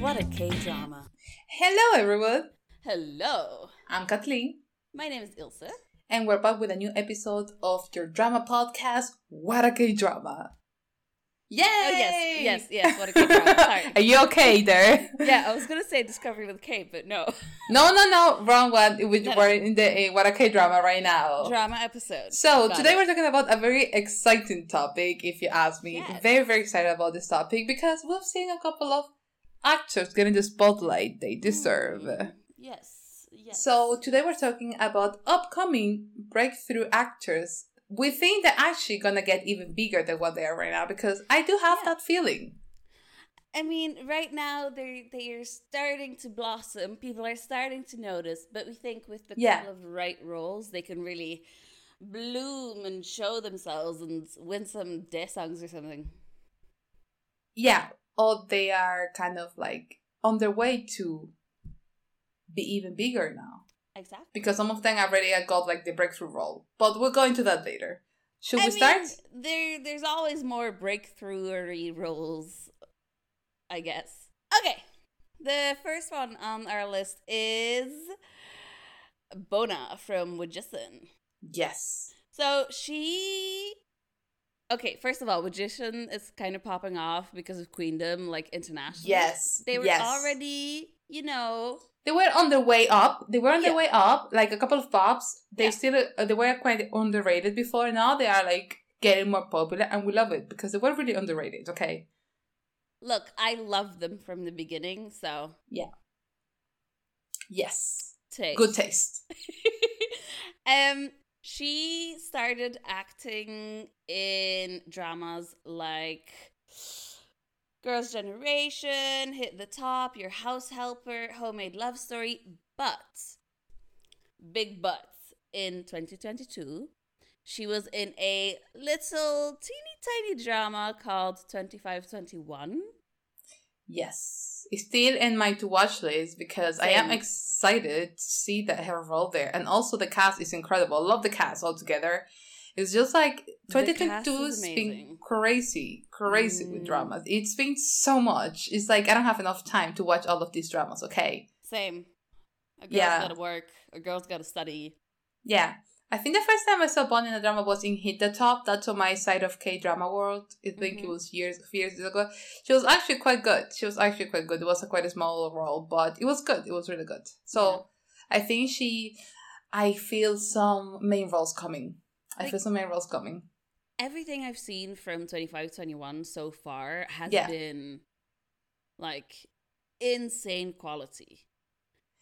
What a K drama. Hello, everyone. Hello. I'm Kathleen, My name is Ilse. and we're back with a new episode of your drama podcast, What a K Drama. Yay! Oh, yes, yes, yes. What a K drama. Sorry. Are you okay there? Yeah, I was going to say Discovery with K, but no. No, no, no, wrong one. We- No, no. We're in the uh, What a K Drama right now. Drama episode. So Got today it. we're talking about a very exciting topic, if you ask me. Yes. Very, very excited about this topic because we've seen a couple of actors getting the spotlight they deserve. Mm, Yes, yes. So today we're talking about upcoming breakthrough actors. We think they're actually gonna get even bigger than what they are right now because I do have Yeah. that feeling. I mean, right now they're they're starting to blossom. People are starting to notice, but we think with the Yeah. couple of right roles, they can really bloom and show themselves and win some day songs or something. Yeah, or they are kind of like on their way to be even bigger now Exactly. because some of them already got like the breakthrough role. But we'll go into that later. Should I we start? there, there's always more breakthrough roles, I guess. Okay, the first one on our list is Bona from Wajison. Yes. So she. Okay, first of all, Magician is kind of popping off because of Queendom, like internationally. Yes. They were yes. already, you know. They were on their way up. They were on their Yeah. way up, like a couple of pops. They Yeah. still uh, they were quite underrated before. Now they are like getting more popular, and we love it because they were really underrated. Okay, Look, I love them from the beginning, so. Yeah. Yes, Taste. good taste. um, she started acting in dramas like Girls' Generation, Hit the Top, Your House Helper, Homemade Love Story, but big buts in 2022. She was in a little teeny tiny drama called 2521. Yes, it's still in my to watch list because I am excited to see that her role there, and also the cast is incredible. I love the cast altogether. It's just like The 2022 has been crazy, crazy with Mm. dramas. It's been so much. It's like I don't have enough time to watch all of these dramas. Okay. Same. A girl's Yeah. gotta work, a girl's gotta study. Yeah. I think the first time I saw Bonnie in a drama was in Hit the Top. That's on my side of K drama world. I think it Mhm. was years years ago. She was actually quite good. She was actually quite good. It was a quite a small role, but it was good. It was really good. So I think she I feel some main roles coming. I feel some main roles coming. everything I've seen from 2521 so far has Yeah. been like insane quality.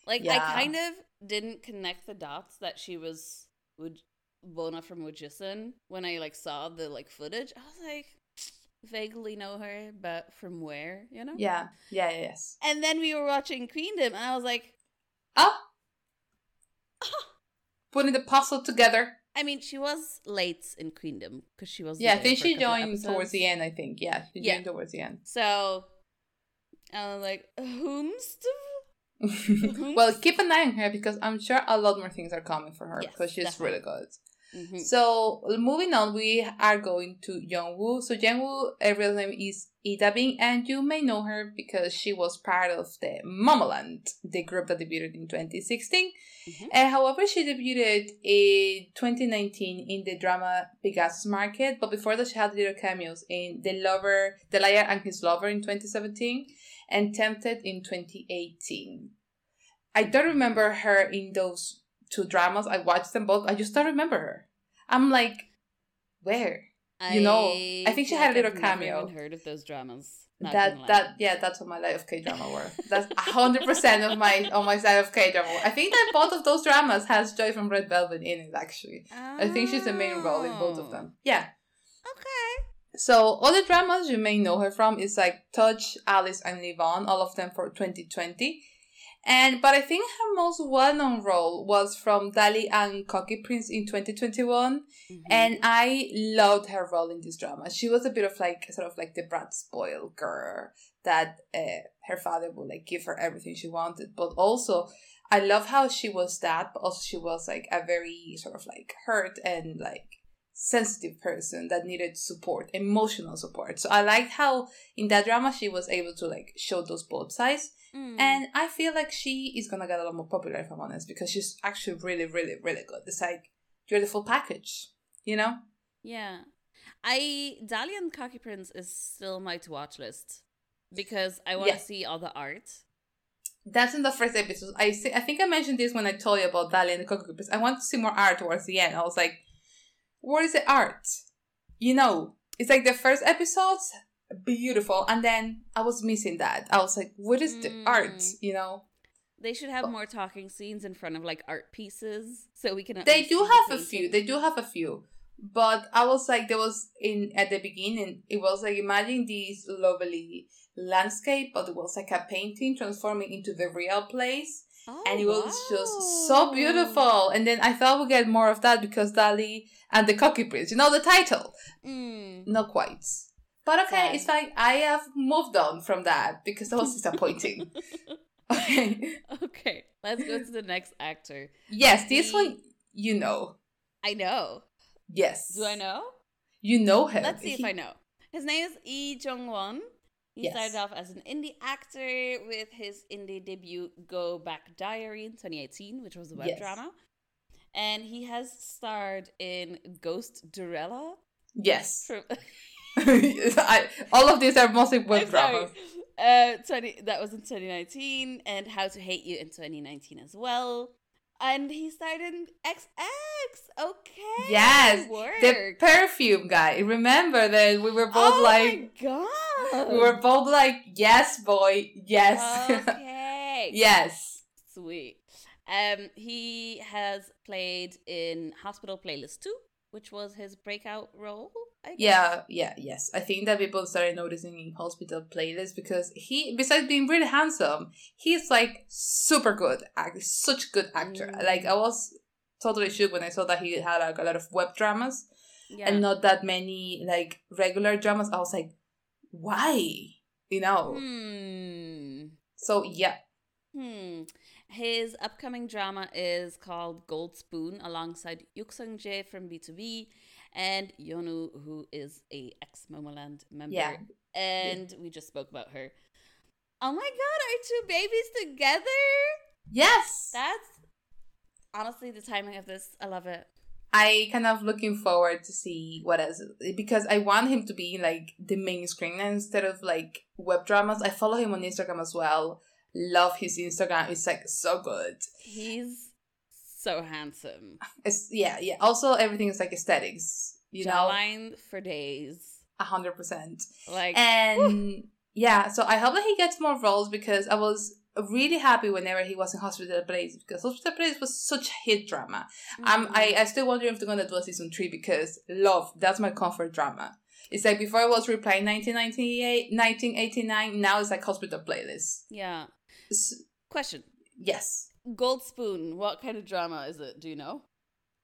Like Yeah. I kind of didn't connect the dots that she was Waj- Bona from Wajison when I like saw the like footage. I was like vaguely know her, but from where, you know? Yeah. Yeah, yes. And then we were watching Queendom and I was like, Oh. Putting the puzzle together. I mean, she was late in Queendom because she was Yeah, I think she joined towards the end, I think. Yeah, she Yeah. joined towards the end. So I was like, whomst? well, keep an eye on her because I'm sure a lot more things are coming for her Yes, because she's definitely. really good. Mhm. So moving on, we are going to Yeonwoo. So Yeonwoo, her real name is Lee Da-bin, and you may know her because she was part of the Momoland, the group that debuted in 2016. Mhm. Uh, however, she debuted in 2019 in the drama Pegasus Market, but before that, she had little cameos in The Lover, The Liar and His Lover in 2017, and Tempted in 2018. I don't remember her in those two dramas. I watched them both. I just don't remember her. I'm like, where? You know, I think she had a little I've never cameo. even heard of those dramas. not that that yeah, that's what my life of K drama were. That's hundred percent of my on my side of K drama. I think that both of those dramas has Joy from Red Velvet in it. Actually, I think she's the main role in both of Oh. them. Yeah. Okay. So other dramas you may know her from is like Touch, Alice, and Live On, all of them for 2020. And but I think her most well-known role was from Dali and Cocky Prince in 2021. Mhm. And I loved her role in this drama. She was a bit of like sort of like the brat spoiled girl that uh, her father would like give her everything she wanted. But also, I love how she was that, but also she was like a very sort of like hurt and like sensitive person that needed support, emotional support. So I liked how in that drama she was able to like show those both sides. Mm. And I feel like she is gonna get a lot more popular if I'm honest, because she's actually really, really, really good. It's like you're the full package, you know? yeah. I Dali and Cocky Prince is still my to watch list because I want to Yeah. see all the art. That's in the first episode. I see, I think I mentioned this when I told you about Dali and the Cocky Prince. I want to see more art towards the end. I was like, where is the art? You know, it's like the first episodes, beautiful, and then I was missing that. I was like, what is the art? Mm. You know, They should have more talking scenes in front of like art pieces so we can. they do have a few. They do have a few. But I was like, there was in at the beginning, it was like imagine this lovely landscape, but it was like a painting transforming into the real place. Oh, and it was just so beautiful. And then I thought we'd get more of that because Dali and the Cocky Prince, you know the title. Mm. Not quite. But okay, it's like I have moved on from that because that was disappointing. okay. okay, let's go to the next actor. Yes, this one you know. I know. Yes. Do I know? You know him. Let's see if I know. His name is Lee Jong Won. He Yes. started off as an indie actor with his indie debut Go Back Diary in 2018, which was a web Yes. drama. And he has starred in Ghost Durella. Yes. From, I, all of these are mostly web dramas. Uh, 20, that was in 2019, and How to Hate You in 2019 as well. And he starred in XX. Okay. Yes, Work. The perfume guy. Remember that we were both oh like my god. we were both like, yes, boy, yes. Okay. yes. Sweet. Um, he has played in Hospital Playlist 2, which was his breakout role. Yeah, yeah, yes. I think that people started noticing in hospital playlists because he, besides being really handsome, he's like super good actor, such good actor. Mm. Like I was totally shook when I saw that he had like a lot of web dramas Yeah. and not that many like regular dramas. I was like, why? You know. Hmm. So yeah, Hmm. His upcoming drama is called Gold Spoon alongside Yuk Sung Jae from BTOB and Yeonwoo, who is a ex Momoland member. Yeah. And we just spoke about her. Oh my god, are two babies together? yes. That's honestly the timing of this. I love it. I kind of looking forward to see what else because I want him to be like the main screen instead of like web dramas. I follow him on Instagram as well. Love his Instagram. It's like so good. He's so handsome. It's yeah, yeah. Also everything is like aesthetics, you know, Jawline for days. a hundred percent. Like And yeah, so I hope that he gets more roles because I was really happy whenever he was in Hospital Place because Hospital Place was such a hit drama. I'm mm, I, I still wonder if they're gonna do a season three because love, that's my comfort drama. It's like before it was Reply 1998, 1989, now it's like Hospital Playlist. yeah. Question. yes. Gold Spoon, what kind of drama is it? Do you know?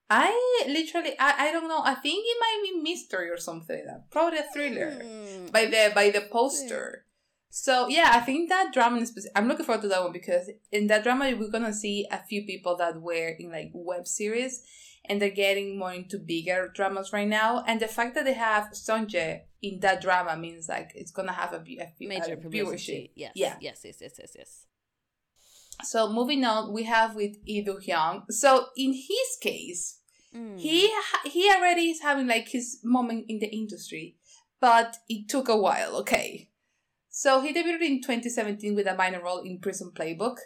I literally I, I don't know. I think it might be mystery or something like that. Probably a thriller. Hmm. By the by the poster. So yeah, I think that drama is specific. I'm looking forward to that one because in that drama we're gonna see a few people that were in like web series and they're getting more into bigger dramas right now. And the fact that they have Sonje in that drama means like it's gonna have a, a, Major a viewership. Yes. Yeah. Yes, yes, yes, yes, yes. So moving on, we have with Do Hyun. So in his case, Mm. he he already is having like his moment in the industry, but it took a while. Okay, so he debuted in 2017 with a minor role in Prison Playbook.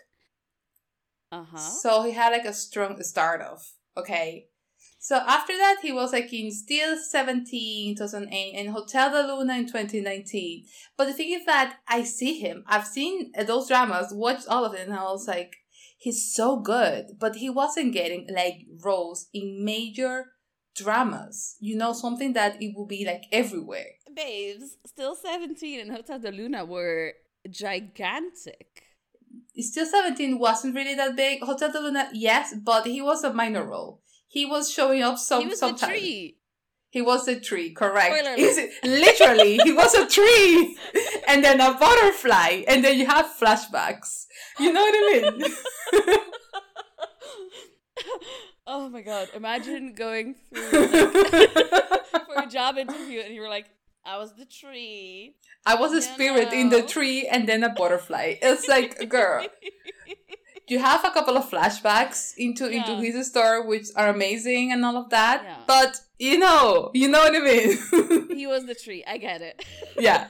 Uh-huh. So he had like a strong start off. Okay. So after that, he was like in Still 17, 2008, and Hotel del Luna in 2019. But the thing is that I see him. I've seen those dramas, watched all of them, and I was like, he's so good. But he wasn't getting like roles in major dramas. You know, something that it will be like everywhere. Babes, still 17 and Hotel del Luna were gigantic. Still 17 wasn't really that big. Hotel del Luna, yes, but he was a minor role. He was showing up some he was sometimes. the tree. He was a tree, correct. Is it- literally, he was a tree, and then a butterfly, and then you have flashbacks. You know what I mean? Oh my god! Imagine going through like, for a job interview and you were like, "I was the tree." I was a spirit in the tree and then a butterfly. It's like, a girl, you have a couple of flashbacks into into his story, which are amazing and all of that. Yeah. But you know, you know what I mean. he was the tree. I get it. yeah.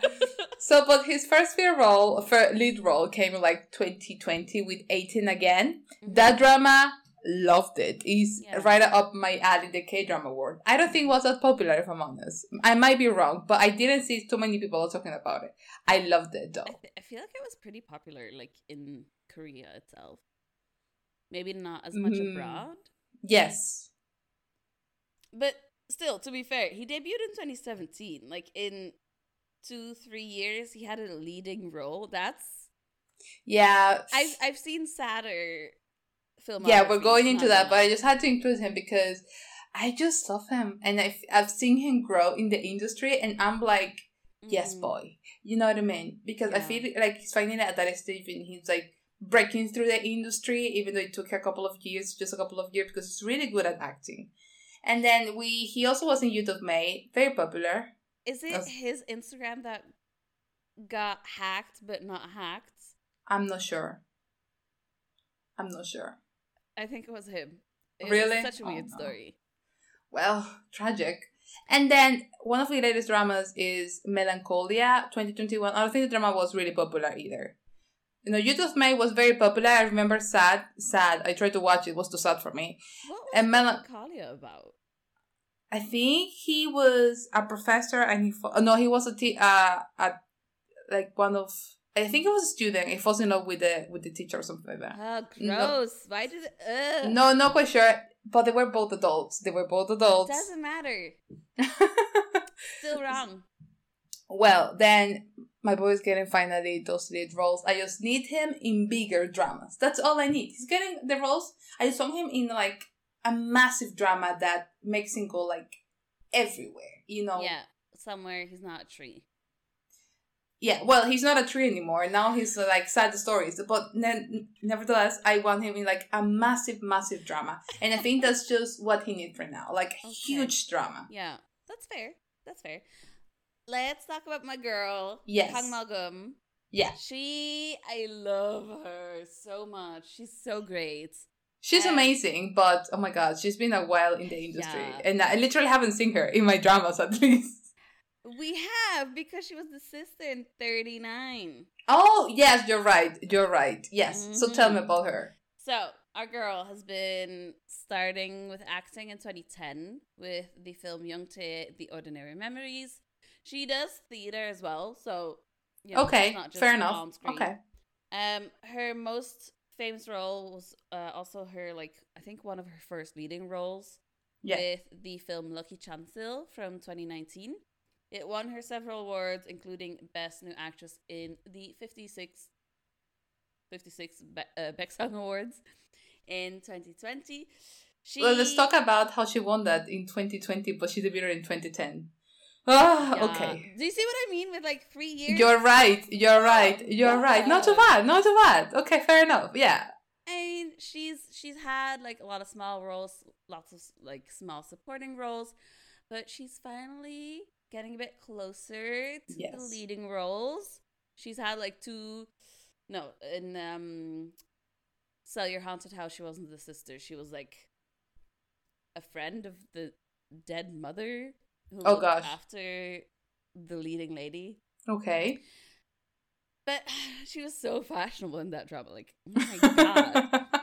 So, but his first fear role, for lead role, came in like 2020 with 18 again. Mm-hmm. That drama, loved it. It's Yeah. right up my alley, the K drama world. I don't think it was that popular, if I'm honest. I might be wrong, but I didn't see too many people talking about it. I loved it I, though. th- I feel like it was pretty popular, like in Korea itself. Maybe not as much Mhm. abroad, Yes. but still, to be fair, he debuted in 2017. Like in two, three years, he had a leading role. That's Yeah. I've I've seen sadder film. yeah, we're going into that, but I just had to include him because I just love him. And I've, I've seen him grow in the industry, and I'm like, yes, boy. You know what I mean? Because I Mm. Feel like he's finding it at that stage and he's like breaking through the industry, even though it took a couple of years, just a couple of years, because he's really good at acting. And then we, he also was in Youth of May, very popular. Is it That's- his Instagram that got hacked but not hacked? I'm not sure. I'm not sure. I think it was him. It Really? Was such a Oh, weird no. story. Well, tragic. And then one of the latest dramas is Melancholia 2021. I don't think the drama was really popular either. You know, Youth of May was very popular. I remember sad, sad. I tried to watch it, it was too sad for me. What was And Melan- Melancholia about? I think he was a professor and he, fa- no, he was a, te- uh, a, like one of, I think he was a student. He falls in love with the, with the teacher or something like that. Oh, No. gross. Why did? Ugh. No, not quite sure. But they were both adults. They were both It adults. doesn't matter. Still wrong. Well, then my boy is getting finally those lead roles. I just need him in bigger dramas. That's all I need. He's getting the roles. I just want him in like a massive drama that makes him go like everywhere. You know? Yeah, somewhere he's not a tree. Yeah. Well, he's not a tree anymore. Now he's uh, like sad stories. But then, nevertheless, I want him in like a massive, massive drama, and I think that's just what he needs right now. Like Okay. huge drama. Yeah, that's fair. That's fair. Let's talk about my girl, Yes. Kang Malgum. Yeah. She, I love her so much. She's so great. She's And- amazing, but oh my god, she's been a while in the industry, Yeah. and I literally haven't seen her in my dramas at least. We have because she was the sister in 39. Oh yes, you're right. You're right. Yes. So tell me Mhm. about her. So, our girl has been starting with acting in 2010 with the film Young Tae, The Ordinary Memories. She does theater as well, so you know, okay, not just fair on enough. screen. Okay. Um, her most famous role was uh, also her like I think one of her first leading roles Yeah. with the film Lucky Chansil from 2019. It won her several awards, including Best New Actress in the 56, 56 Be- uh, Baeksang Awards in 2020. She, Well, let's talk about how she won that in 2020, but she debuted in 2010. Ah, Yeah. okay. Do you see what I mean with like three years? You're right. You're right. You're right. Not too Yeah. bad. Not too bad. Okay, fair enough. Yeah. I mean, she's she's had like a lot of small roles, lots of like small supporting roles, but she's finally getting a bit closer to the leading roles. She's had like two, no, in um, Sell Your Haunted House, she wasn't the sister. She was like a friend of the dead mother who Oh, gosh. after the leading lady. Okay. But she was so fashionable in that drama. Like, oh my god.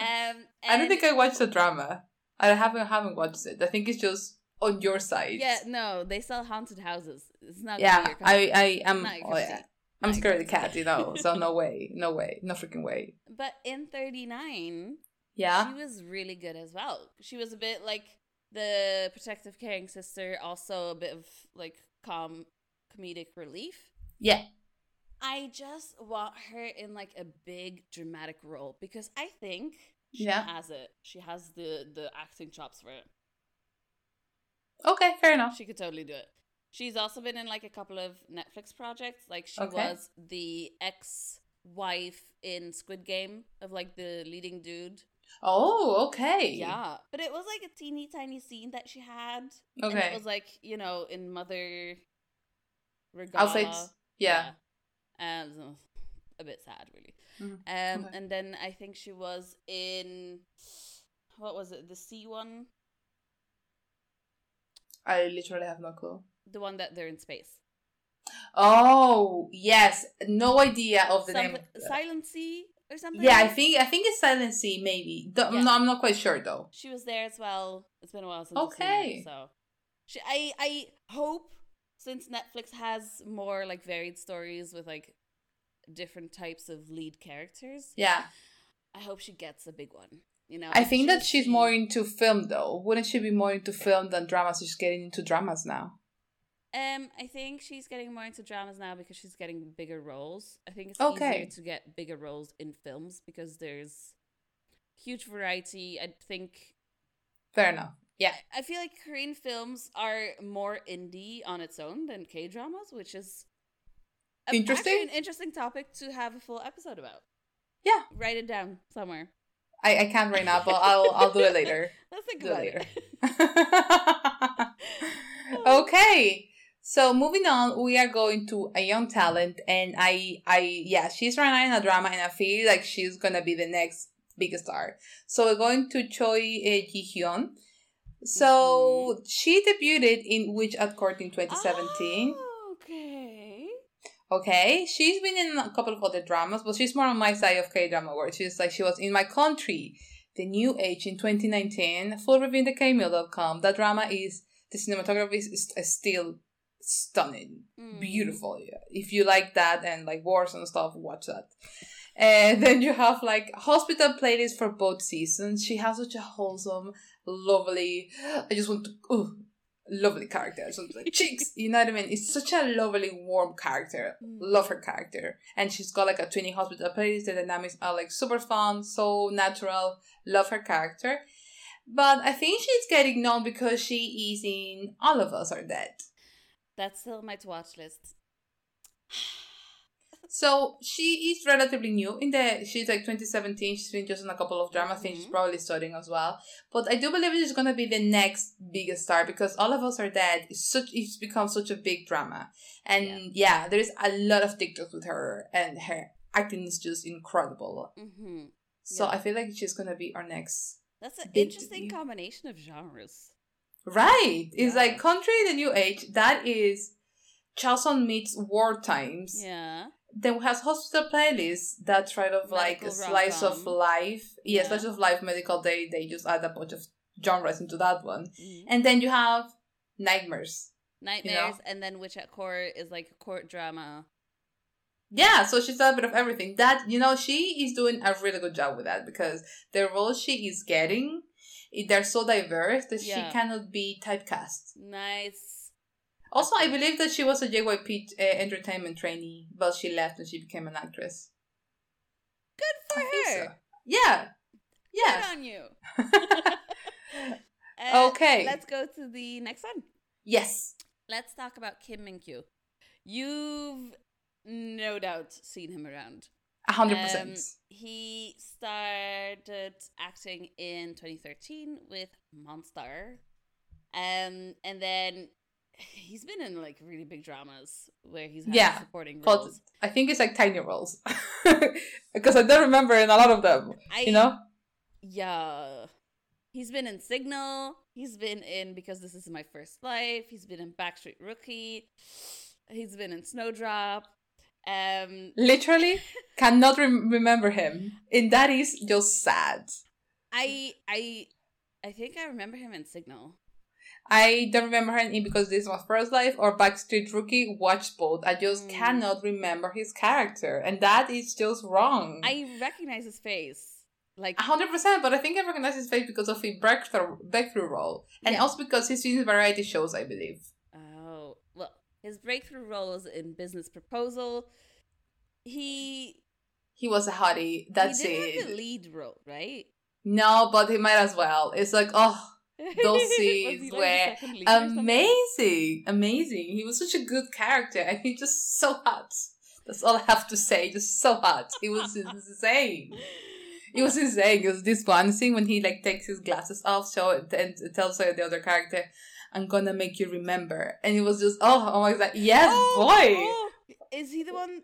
Um, I don't think I watched the drama. I haven't haven't watched it. I think it's just on your side. Yeah, no, they sell haunted houses. It's not. Yeah, I I am. Oh yeah. I'm scared of the cat. You know, so no way, no way, no freaking way. But in thirty nine, Yeah. she was really good as well. She was a bit like the protective caring sister, also a bit of like calm comedic relief. Yeah. I just want her in like a big dramatic role because I think she Yeah. has it. She has the the acting chops for it. Okay, fair enough. She could totally do it. She's also been in like a couple of Netflix projects. Like she Okay. was the ex wife in Squid Game of like the leading dude. Oh, okay. Yeah, but it was like a teeny tiny scene that she had. And Okay. it was like you know in Mother Regala. Outside. Yeah. yeah. Um, a bit sad, really. Mhm. Um, Okay. and then I think she was in what was it? The sea one, I literally have no clue. the one that they're in space. Oh, yes. No idea of the name. Something- of Silent Sea or something. Yeah, I think I think it's Silent Sea, maybe. Th- Yeah. No, I'm not quite sure though. she was there as well. It's been a while since Okay. her, so she, I I hope since Netflix has more like varied stories with like different types of lead characters. Yeah. I hope she gets a big one. You know, I think that she's she- more into film though. Wouldn't she be more into film than dramas? She's getting into dramas now. Um, I think she's getting more into dramas now because she's getting bigger roles. I think it's Okay. easier to get bigger roles in films because there's huge variety. I think Fair enough. Yeah. I feel like Korean films are more indie on its own than K dramas, which is a- Interesting. an interesting topic to have a full episode about. Yeah. Write it down somewhere. I, I can't right now, but I'll I'll do it later. Let's think Do it later. it. okay. So moving on, we are going to a young talent, and I, I, yeah, she's right now in a drama, and I feel like she's gonna be the next big star. So we're going to Choi uh, Ji Hyun. So she debuted in Witch at Court in 2017. Oh, okay. Okay, she's been in a couple of other dramas, but she's more on my side of K drama where she's like she was in my country, The New Age in 2019. Full review in the kmail.com. That drama is the cinematography is, is still stunning, Mm. beautiful. Yeah. If you like that and like wars and stuff, watch that. And then you have like hospital playlist for both seasons. She has such a wholesome, lovely. I just want to. Oh, lovely character. So like chicks, you know what I mean? It's such a lovely, warm character. Mm. Love her character, and she's got like a twinning hospital playlist. The dynamics are like super fun, so natural. Love her character, but I think she's getting known because she is in All of Us Are Dead. That's still my to watch list. So she is relatively new in the. She's like 2017. She's been just in a couple of drama things. She's Mhm. probably studying as well. But I do believe she's gonna be the next biggest star because All of Us Are Dead is such. It's become such a big drama, and yeah, there is a lot of TikToks with her, and her acting is just incredible. hmm So Yeah. I feel like she's gonna be our next. That's an interesting combination of genres. Right, it's Yeah. like country, the new age. That is. Charleston meets war times. Yeah. then we have hospital playlists that's right of like a slice of rom-com. life yeah, Yeah. slice of life medical day. they just add a bunch of genres into that one Mhm. and then you have nightmares Nightmares, and then Witch at Court is like a court drama. yeah so she's done a bit of everything that you know she is doing a really good job with that because the role she is getting they're so diverse that Yeah. she cannot be typecast Nice. also i believe that she was a jyp uh, entertainment trainee but she left and she became an actress Good for I her. so. yeah Good yeah on you. Uh, Okay. Let's go to the next one. yes Let's talk about Kim Min Kyu. You've no doubt seen him around. A hundred Um, percent. He started acting in 2013 with Monster. Um, and then he's been in like really big dramas where he's had Yeah, supporting roles. I think it's like tiny roles because I don't remember in a lot of them. I, You know? Yeah. He's been in Signal. He's been in Because This Is My First Life. He's been in Backstreet Rookie. He's been in Snowdrop. Um, Literally cannot rem- remember him, and that is just sad. I I I think I remember him in Signal. I don't remember him in because this was first life or Backstreet Rookie. Watch both. I just Mm. cannot remember his character, and that is just wrong. I recognize his face. Like hundred percent, but I think I recognize his face because of the breakthrough breakthrough role, and Yeah. also because he's in variety shows, I believe. His breakthrough roles in Business Proposal. He He was a hottie. That's he didn't it. have the lead role, right? No, but he might as well. It's like, oh, Those scenes like, were second lead or something? amazing, amazing. He was such a good character, and he just so hot. That's all I have to say. Just so hot. It was insane. it was insane. It was this one scene when he like takes his glasses off, so it, and tells uh, the other character, "I'm gonna make you remember," and it was just oh, oh my god, yes, Oh, boy. oh, is he the one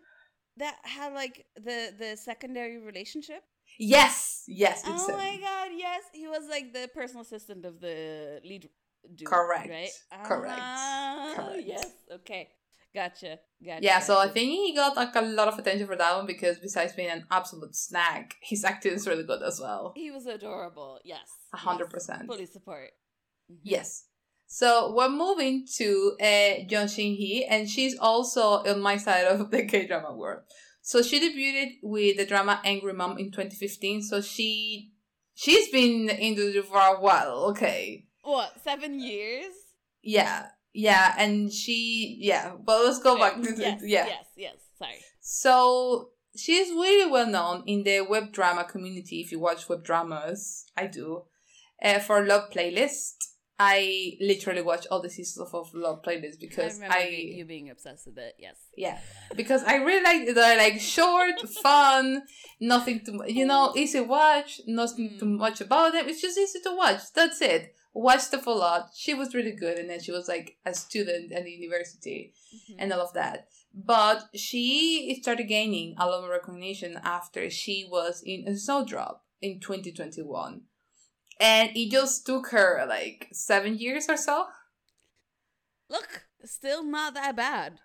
that had like the the secondary relationship? Yes, yes, it's Oh him. my god, yes. He was like the personal assistant of the lead dude. Correct, Right? correct, Ah, correct. Yes. Okay. Gotcha. Gotcha. Yeah, so I think he got like a lot of attention for that one because besides being an absolute snack, his acting is really good as well. he was adorable. Yes. A hundred percent. Fully support. Mhm. Yes. So we're moving to uh, Jeon Shin Hee, and she's also on my side of the K drama world. So she debuted with the drama Angry Mom in 2015. So she she's been in the industry for a while. Okay, What? Seven years? yeah, yeah, and she yeah. But let's go back. to Yes. yeah. Yes. Yes. Sorry. So she's really well known in the web drama community. If you watch web dramas, I do. Uh, for Love Playlist, I literally watch all the seasons of Love Playlist because I I, you, being obsessed with it. Yes. yeah because I really like they're like short, fun, nothing too mu- you know easy watch, nothing Mm. too much about them. It's just easy to watch. That's it. Watched the full lot. She was really good, and then she was like a student at the university Mhm. and all of that. But she started gaining a lot of recognition after she was in a Snowdrop in 2021. And it just took her like seven years or so. Look, still not that bad.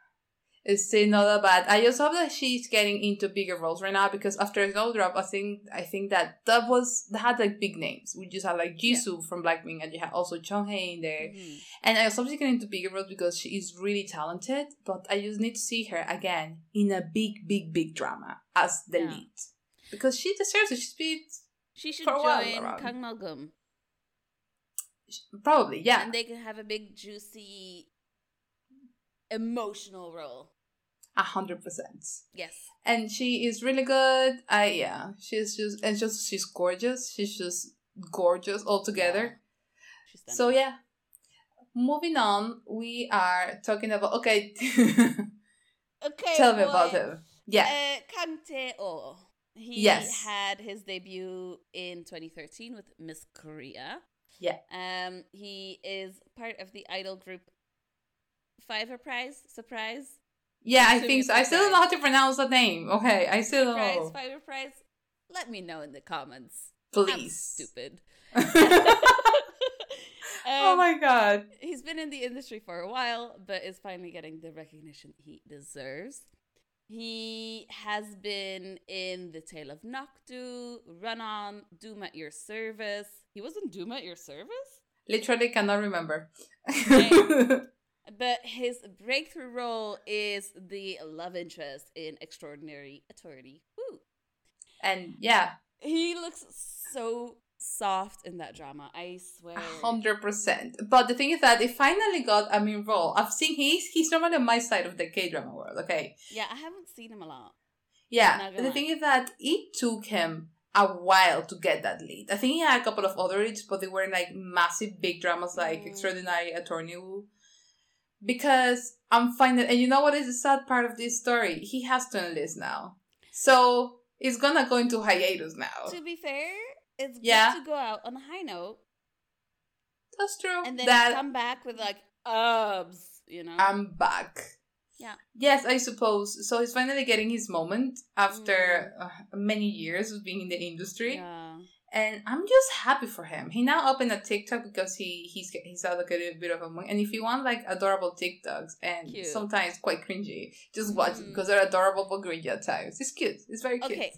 It's still not that bad. I just hope that she's getting into bigger roles right now because after Snowdrop, I think I think that that was that had like big names. We just had like Jisoo from Blackpink, and you had also Jonghae in there. Mhm. And I also getting into bigger roles because she is really talented, but I just need to see her again in a big, big, big drama as the Yeah. lead. Because she deserves it. She's been She should join. Kang Malgum. probably, yeah. And they can have a big, juicy, emotional role. A hundred percent. Yes. And she is really good. I yeah. She's just and just she's gorgeous. She's just gorgeous altogether. She's So yeah. Moving on, we are talking about okay. Okay. Tell me boy. about him. Yeah. Uh, Kang Tae-oh. He Yes. had his debut in 2013 with Miss Korea. Yeah. Um, he is part of the idol group Fiverr Prize. Surprise. Yeah, I think so. I still don't know how to pronounce the name. Okay, I still don't know. Fiverr Prize. Let me know in the comments. Please. I'm stupid. oh Um, my god. He's been in the industry for a while, but is finally getting the recognition he deserves. He has been in The Tale of Nokdu, Run On, Doom at Your Service. He was in Doom at Your Service? Literally cannot remember. But his breakthrough role is the love interest in Extraordinary Attorney. Woo. and yeah, He looks so soft in that drama, I swear. a hundred percent. But the thing is that it finally got a main role. I've seen he's he's normally on my side of the K drama world. Okay, Yeah, I haven't seen him a lot. yeah. But the lie. thing is that it took him a while to get that lead. I think he had a couple of other leads, but they weren't like massive big dramas like Mm. Extraordinary Attorney Woo. Because I'm finding, and you know what is the sad part of this story? He has to enlist now, so it's gonna go into hiatus now. To be fair, it's good to go out on a high note That's true. and then that come back with like abs, you know? I'm back. Yeah. Yes, I suppose. So he's finally getting his moment after uh, many years of being in the industry, Mm. yeah. and I'm just happy for him. He now opened a TikTok because he he's he's had like a little bit of a money. And if you want like adorable TikToks and Cute. sometimes quite cringy, just watch it Mm. because they're adorable but cringy at times. It's cute. It's very cute. Okay.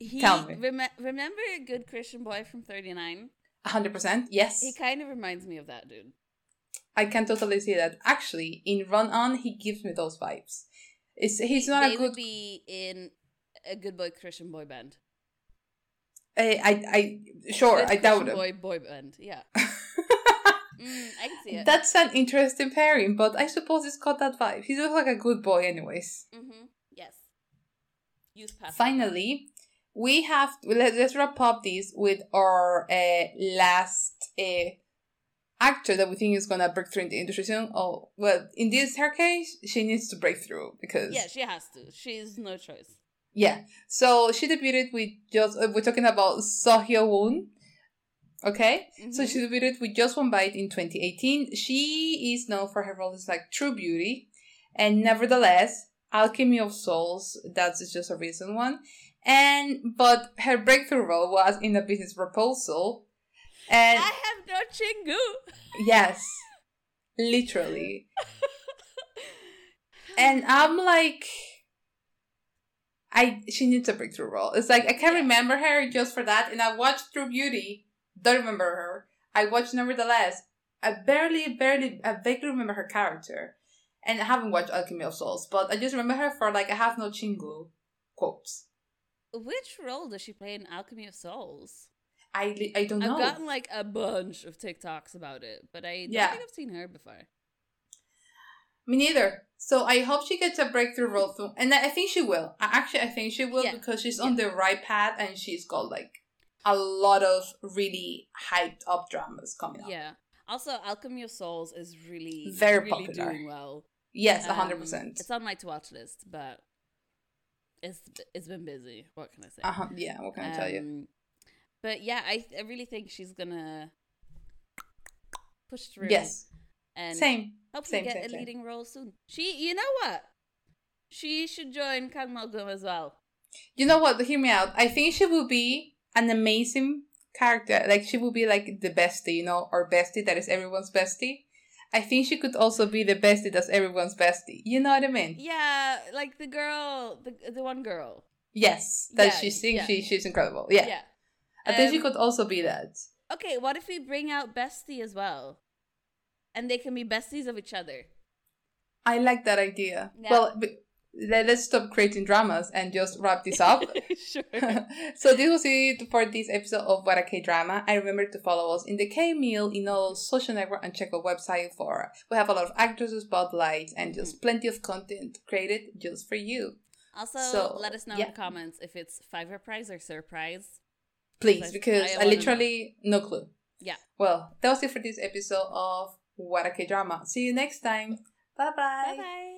He, Tell me. rem- remember a good Christian boy from 39? hundred percent. Yes, He kind of reminds me of that dude. I can totally see that. Actually, in Run On, he gives me those vibes. It's he's not they a would good be in a good boy Christian boy band. I, I, I sure, Good I doubt him. boy boy band. Yeah. Mm, I can see it. That's an interesting pairing, but I suppose it's got that vibe. He looks like a good boy, anyways. mm-hmm. Yes. Youth pastor. Finally, we have let, let's wrap up this with our uh, last uh, actor that we think is gonna break through in the industry soon. Oh, well, in this her case, she needs to break through because Yeah, she has to. She's no choice. Yeah. So she debuted with just uh, we're talking about Sohyo Woon. Okay. So Mhm. she debuted with Just One Bite in 2018. She is known for her roles like True Beauty and Nevertheless, Alchemy of Souls. That's just a recent one. And but her breakthrough role was in a business proposal. And I have no chingu. yes, literally. And I'm like, I she needs a breakthrough role. It's like I can't remember her just for that. And I watched True Beauty, don't remember her. I watched Nevertheless. I barely, barely, I vaguely remember her character, and I haven't watched Alchemy of Souls, but I just remember her for like I have no chingu quotes. Which role does she play in Alchemy of Souls? I I don't know. I've gotten like a bunch of TikToks about it, but I don't Yeah. think I've seen her before. Me neither. So I hope she gets a breakthrough role soon, and I think she will. Actually I think she will Yeah. because she's on the right path and she's got like a lot of really hyped up dramas coming up. Yeah. Also, Alchemy of Souls is really Very really popular. doing well. Yes, a hundred Um, percent. It's on my to watch list, but it's it's been busy. What can I say? Uh huh. Yeah. What can I tell you? Um, But yeah, I I really think she's gonna push through. Yes. and Same. hopefully same, get same, a same. leading role soon. She, you know what? She should join Kang Malgum as well. You know what? Hear me out. I think she will be an amazing character. Like she will be like the bestie, you know, or bestie that is everyone's bestie. I think she could also be the bestie that's everyone's bestie. You know what I mean? Yeah, like the girl, the the one girl. Yes. That Yeah, she thinks yeah. she she's incredible. Yeah. Yeah. I think she Um, could also be that. Okay, what if we bring out Bestie as well, and they can be besties of each other? I like that idea. Yeah. Well, let, let's stop creating dramas and just wrap this up. sure. so this was it for this episode of What a K Drama. I remember to follow us in the K Meal in all social network and check our website for we have a lot of actors spotlights and Mm-hmm. just plenty of content created just for you. Also, So, let us know yeah. in the comments if it's Fiverr prize or surprise. Please, because I I, wanna know. literally no clue. Yeah. Well, that was it for this episode of What a K Drama. See you next time. Bye bye. Bye bye.